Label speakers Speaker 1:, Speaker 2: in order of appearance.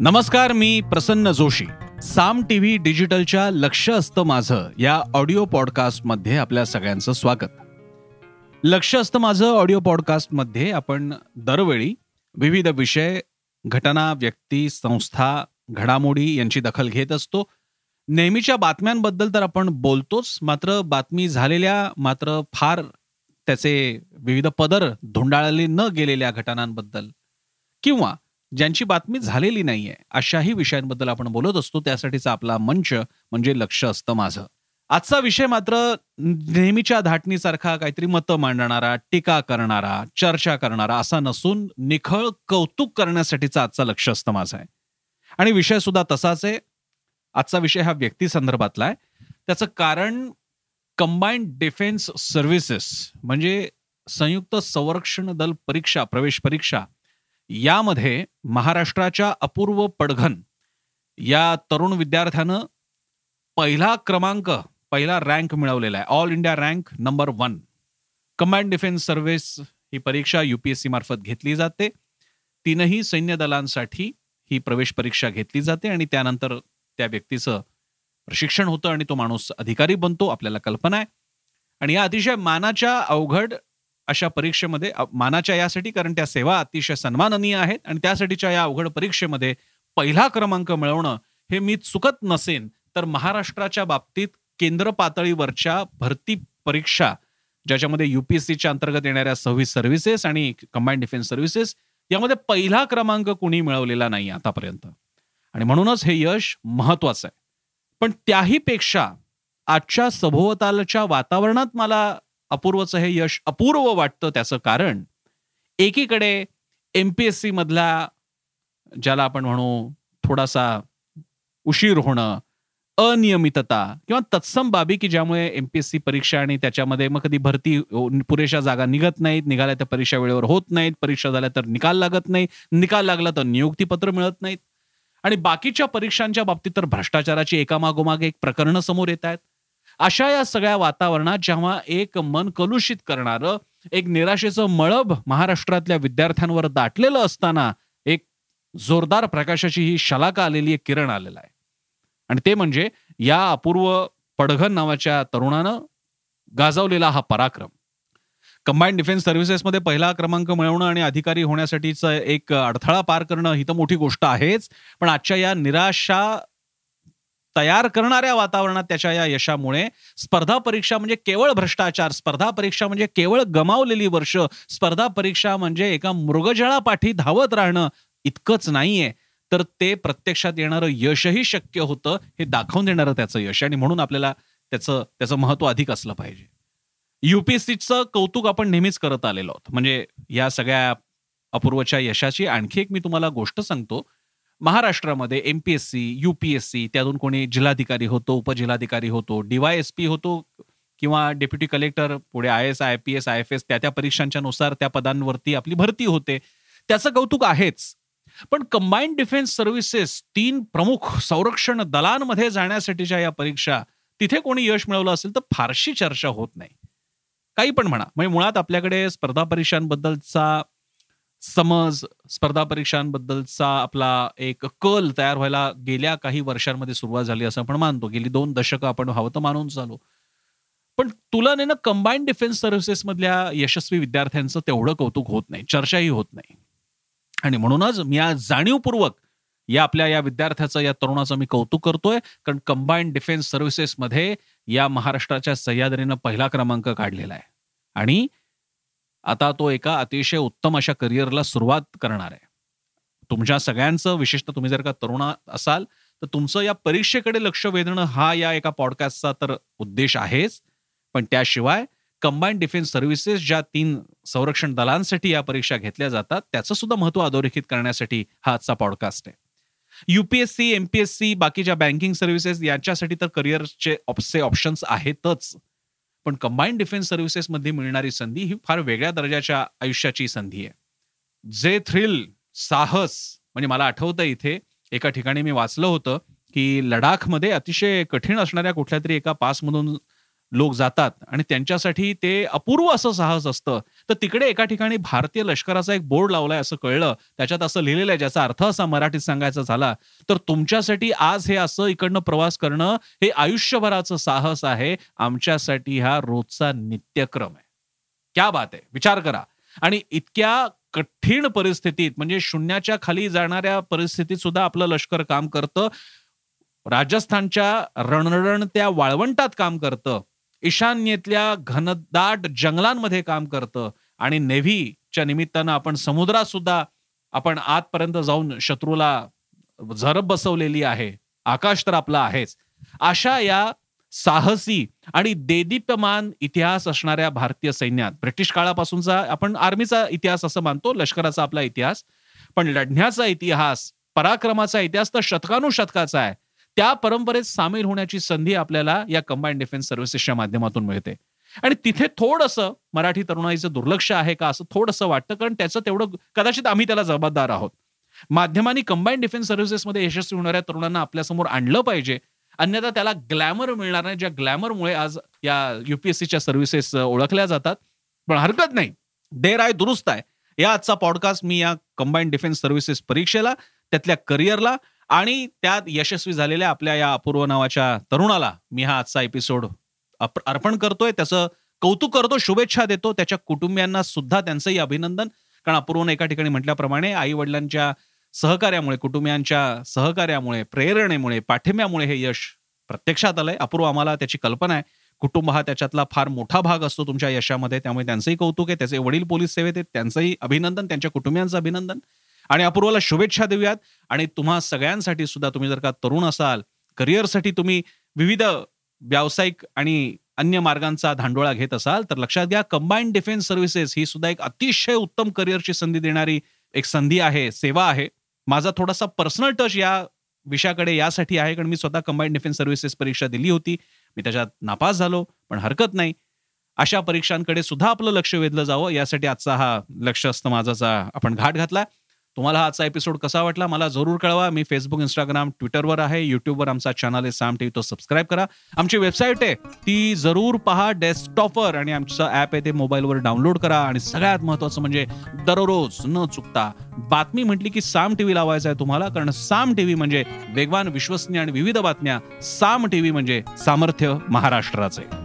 Speaker 1: नमस्कार मी प्रसन्न जोशी. साम टीव्ही डिजिटलच्या लक्ष असतं माझं या ऑडिओ पॉडकास्टमध्ये आपल्या सगळ्यांचं स्वागत. लक्ष असतं माझं ऑडिओ पॉडकास्टमध्ये आपण दरवेळी विविध विषय घटना व्यक्ती संस्था घडामोडी यांची दखल घेत असतो. नेहमीच्या बातम्यांबद्दल तर आपण बोलतोच मात्र बातमी झालेल्या मात्र फार त्याचे विविध पदर धुंडाळले न गेलेल्या घटनांबद्दल. किंवा ज्यांची बातमी झालेली नाहीये अशाही विषयांबद्दल आपण बोलत असतो त्यासाठीचा आपला मंच म्हणजे लक्ष असतं माझं. आजचा विषय मात्र नेहमीच्या धाटणीसारखा काहीतरी मतं मांडणारा टीका करणारा चर्चा करणारा असा नसून निखळ कौतुक करण्यासाठीचा आजचा लक्ष असतं माझं आहे. आणि विषय सुद्धा तसाच आहे. आजचा विषय हा व्यक्ती संदर्भातला आहे. त्याचं कारण कंबाईंड डिफेन्स सर्व्हिसेस म्हणजे संयुक्त संरक्षण दल परीक्षा प्रवेश परीक्षा यामध्ये महाराष्ट्राच्या अपूर्व पडघन या तरुण विद्यार्थ्यानं पहिला क्रमांक पहिला रँक मिळवलेला आहे. All India rank number one combined defence service ही परीक्षा युपीएससी मार्फत घेतली जाते. तीनही सैन्य दलांसाठी ही प्रवेश परीक्षा घेतली जाते आणि त्यानंतर त्या व्यक्तीचं प्रशिक्षण होतं आणि तो माणूस अधिकारी बनतो आपल्याला कल्पना आहे. आणि या अतिशय मानाच्या अवघड अशा परीक्षेमध्ये मानाच्या यासाठी कारण त्या सेवा अतिशय सन्माननीय आहेत आणि त्यासाठीच्या या अवघड परीक्षेमध्ये पहिला क्रमांक मिळवणं हे मी चुकत नसेन तर महाराष्ट्राच्या बाबतीत केंद्र पातळीवरच्या भरती परीक्षा ज्याच्यामध्ये युपीएससीच्या अंतर्गत येणाऱ्या सव्वीस सर्व्हिसेस आणि कंबाईंड डिफेन्स सर्व्हिसेस यामध्ये पहिला क्रमांक कुणी मिळवलेला नाही आतापर्यंत. आणि म्हणूनच हे यश महत्वाचं आहे. पण त्याही पेक्षा आजच्या सभोवतालच्या वातावरणात मला अपूर्वचं हे यश अपूर्व वाटतं त्याचं कारण एकीकडे एमपीएससी मधला ज्याला आपण म्हणू थोडासा उशीर होणं अनियमितता किंवा तत्सम बाबी की ज्यामुळे एमपीएससी परीक्षा आणि त्याच्यामध्ये मग कधी भरती हो, पुरेशा जागा निघत नाहीत निघाल्या तर परीक्षा वेळेवर होत नाहीत परीक्षा झाल्या तर निकाल लागत नाही निकाल लागला तर नियुक्तीपत्र मिळत नाहीत. आणि बाकीच्या परीक्षांच्या बाबतीत तर भ्रष्टाचाराची एकामागोमाग एक प्रकरणं समोर येत आहेत. अशा या सगळ्या वातावरणात जेव्हा एक मन कलुषित करणारं एक निराशेचं मळब महाराष्ट्रातल्या विद्यार्थ्यांवर दाटलेलं असताना एक जोरदार प्रकाशाची ही शलाका आलेली एक किरण आलेला आहे. आणि ते म्हणजे या अपूर्व पडघन नावाच्या तरुणानं गाजवलेला हा पराक्रम. कंबाईंड डिफेन्स सर्व्हिसेसमध्ये पहिला क्रमांक मिळवणं आणि अधिकारी होण्यासाठीच एक अडथळा पार करणं ही तर मोठी गोष्ट आहेच. पण आजच्या या निराशा तयार करणाऱ्या वातावरणात त्याच्या या यशामुळे स्पर्धा परीक्षा म्हणजे केवळ भ्रष्टाचार स्पर्धा परीक्षा म्हणजे केवळ गमावलेली वर्ष स्पर्धा परीक्षा म्हणजे एका मृगजळापाठी धावत राहणं इतकंच नाहीये. तर ते प्रत्यक्षात येणारं यशही शक्य होतं हे दाखवून देणारं त्याचं यश. आणि म्हणून आपल्याला त्याचं त्याचं महत्त्व अधिक असलं पाहिजे. युपीएससीचं कौतुक आपण नेहमीच करत आलेलो आहोत. म्हणजे या सगळ्या अपूर्वच्या यशाची आणखी एक मी तुम्हाला गोष्ट सांगतो. महाराष्ट्रामध्ये एमपीएससी सी त्यातून कोणी जिल्हाधिकारी होतो उपजिल्हाधिकारी होतो डीवायएसपी होतो किंवा डेप्युटी कलेक्टर पुढे I S I P S I F S त्या त्या परीक्षांच्या नुसार त्या पदांवरती आपली भरती होते. त्याचं कौतुक आहेच. पण कंबाईंड डिफेन्स सर्व्हिसेस तीन प्रमुख संरक्षण दलांमध्ये जाण्यासाठीच्या या परीक्षा तिथे कोणी यश मिळवलं असेल तर फारशी चर्चा होत नाही. काही पण म्हणा. म्हणजे मुळात आपल्याकडे स्पर्धा परीक्षांबद्दलचा समज स्पर्धा परीक्षांबद्दलचा आपला एक कल तयार व्हायला गेल्या काही वर्षांमध्ये सुरुवात झाली असं आपण मानतो. गेली दोन दशकं आपण हवं तर मानून चालू. पण तुलनेनं कंबाईंड डिफेन्स सर्व्हिसेस मधल्या यशस्वी विद्यार्थ्यांचं तेवढं कौतुक होत नाही. चर्चाही होत नाही. आणि म्हणूनच मी आज जाणीवपूर्वक या आपल्या या विद्यार्थ्याचं या तरुणाचं मी कौतुक करतोय. कारण कंबाईंड डिफेन्स सर्व्हिसेसमध्ये या महाराष्ट्राच्या सह्याद्रीनं पहिला क्रमांक काढलेला आहे. आणि आता तो एका अतिशय उत्तम अशा करिअरला सुरुवात करणार आहे. तुमच्या सगळ्यांचं विशेषतः तुम्ही जर का तरुण असाल तर तुमचं या परीक्षेकडे लक्ष वेधणं हा या एका पॉडकास्टचा तर उद्देश आहेच. पण त्याशिवाय कंबाईंड डिफेन्स सर्व्हिसेस ज्या तीन संरक्षण दलांसाठी या परीक्षा घेतल्या जातात त्याचं सुद्धा महत्त्व अधोरेखित करण्यासाठी हा आजचा पॉडकास्ट आहे. युपीएससी एमपीएससी बाकीच्या बँकिंग सर्व्हिसेस यांच्यासाठी तर करिअरचे ऑप्शन्स आहेतच. पण कंबाईंड डिफेन्स सर्व्हिसेसमध्ये मिळणारी संधी ही फार वेगळ्या दर्जाच्या आयुष्याची संधी आहे. जे थ्रिल साहस म्हणजे मला आठवतं इथे एका ठिकाणी मी वाचलं होतं की लडाखमध्ये अतिशय कठीण असणाऱ्या कुठल्या तरी एका पासमधून लोक जातात आणि त्यांच्यासाठी ते अपूर्व असं साहस असतं. तर तिकडे एका ठिकाणी भारतीय लष्कराचा एक बोर्ड लावलाय असं कळलं. त्याच्यात असं लिहिलेलं आहे ज्याचा अर्थ असा मराठीत सांगायचा झाला तर तुमच्यासाठी आज हे असं इकडनं प्रवास करणं हे आयुष्यभराचं साहस आहे. आमच्यासाठी हा रोजचा नित्यक्रम आहे. क्या बात आहे. विचार करा. आणि इतक्या कठीण परिस्थितीत म्हणजे शून्याच्या खाली जाणाऱ्या परिस्थितीत सुद्धा आपलं लष्कर काम करतं. राजस्थानच्या रणरणत्या वाळवंटात काम करतं. ईशान्येतल्या घनदाट जंगलांमध्ये काम करतं आणि नेव्हीच्या निमित्तानं आपण समुद्रात सुद्धा आपण आतपर्यंत जाऊन शत्रूला झरब बसवलेली आहे. आकाश तर आपला आहेच. अशा या साहसी आणि देदीप्यमान इतिहास असणाऱ्या भारतीय सैन्यात ब्रिटिश काळापासूनचा आपण आर्मीचा इतिहास असं मानतो लष्कराचा आपला इतिहास पण लढण्याचा इतिहास पराक्रमाचा इतिहास तर शतकानुशतकाचा आहे. त्या परंपरेत सामील होण्याची संधी आपल्याला या कंबाईंड डिफेन्स सर्व्हिसेसच्या माध्यमातून मिळते. आणि तिथे थोडंसं मराठी तरुणाईचं दुर्लक्ष आहे का असं थोडंसं वाटतं कारण त्याचं तेवढं कदाचित आम्ही त्याला जबाबदार आहोत. माध्यमांनी कंबाईंड डिफेन्स सर्व्हिसेसमध्ये यशस्वी होणाऱ्या तरुणांना आपल्यासमोर आणलं पाहिजे. अन्यथा त्याला ग्लॅमर मिळणार नाही ज्या ग्लॅमरमुळे आज या युपीएससीच्या सर्व्हिसेस ओळखल्या जातात. पण हरकत नाही. देर आहे दुरुस्त आहे या आजचा पॉडकास्ट मी या कंबाईंड डिफेन्स सर्व्हिसेस परीक्षेला त्यातल्या करिअरला आणि त्यात यशस्वी झालेल्या आपल्या या अपूर्व नावाच्या तरुणाला मी हा आजचा एपिसोड अर्पण करतोय. त्याचं कौतुक करतो शुभेच्छा देतो. त्याच्या कुटुंबियांना सुद्धा त्यांचंही अभिनंदन. कारण अपूर्वनं एका ठिकाणी म्हटल्याप्रमाणे आई वडिलांच्या सहकार्यामुळे कुटुंबियांच्या सहकार्यामुळे प्रेरणेमुळे पाठिंब्यामुळे हे यश प्रत्यक्षात आलंय. अपूर्व आम्हाला त्याची कल्पना आहे. कुटुंब हा त्याच्यातला फार मोठा भाग असतो तुमच्या यशामध्ये. त्यामुळे त्यांचंही कौतुक आहे. त्याचे वडील पोलीस सेवेत आहेत. त्यांचंही अभिनंदन. त्यांच्या कुटुंबियांचं अभिनंदन. आणि अपूर्वाला शुभेच्छा देऊयात. आणि तुम्हा सगळ्यांसाठी सुद्धा तुम्ही जर का तरुण असाल करिअरसाठी तुम्ही विविध व्यावसायिक आणि अन्य मार्गांचा धांडोळा घेत असाल तर लक्षात घ्या कंबाईंड डिफेन्स सर्व्हिसेस ही सुद्धा एक अतिशय उत्तम करिअरची संधी देणारी एक संधी आहे सेवा आहे. माझा थोडासा पर्सनल टच या विषयाकडे यासाठी आहे कारण मी स्वतः कंबाईंड डिफेन्स सर्व्हिसेस परीक्षा दिली होती. मी त्याच्यात नापास झालो पण हरकत नाही. अशा परीक्षांकडे सुद्धा आपलं लक्ष वेधलं जावं यासाठी आजचा हा लक्ष असतं माझाचा आपण घाट घातला. तुम्हाला हा आजचा एपिसोड कसा वाटला मला जरूर कळवा. मी फेसबुक इंस्टाग्राम ट्विटरवर आहे. युट्यूबवर आमचा चॅनल आहे साम टीव्ही तो सबस्क्राईब करा. आमची वेबसाईट आहे. ती जरूर पहा डेस्कटॉपवर आणि आमचं ॲप आहे ते मोबाईलवर डाउनलोड करा. आणि सगळ्यात महत्वाचं म्हणजे दररोज न चुकता बातमी म्हटली की साम टीव्ही लावायचा आहे तुम्हाला. कारण साम टीव्ही म्हणजे वेगवान विश्वसनीय आणि विविध बातम्या साम टीव्ही म्हणजे सामर्थ्य महाराष्ट्राचे.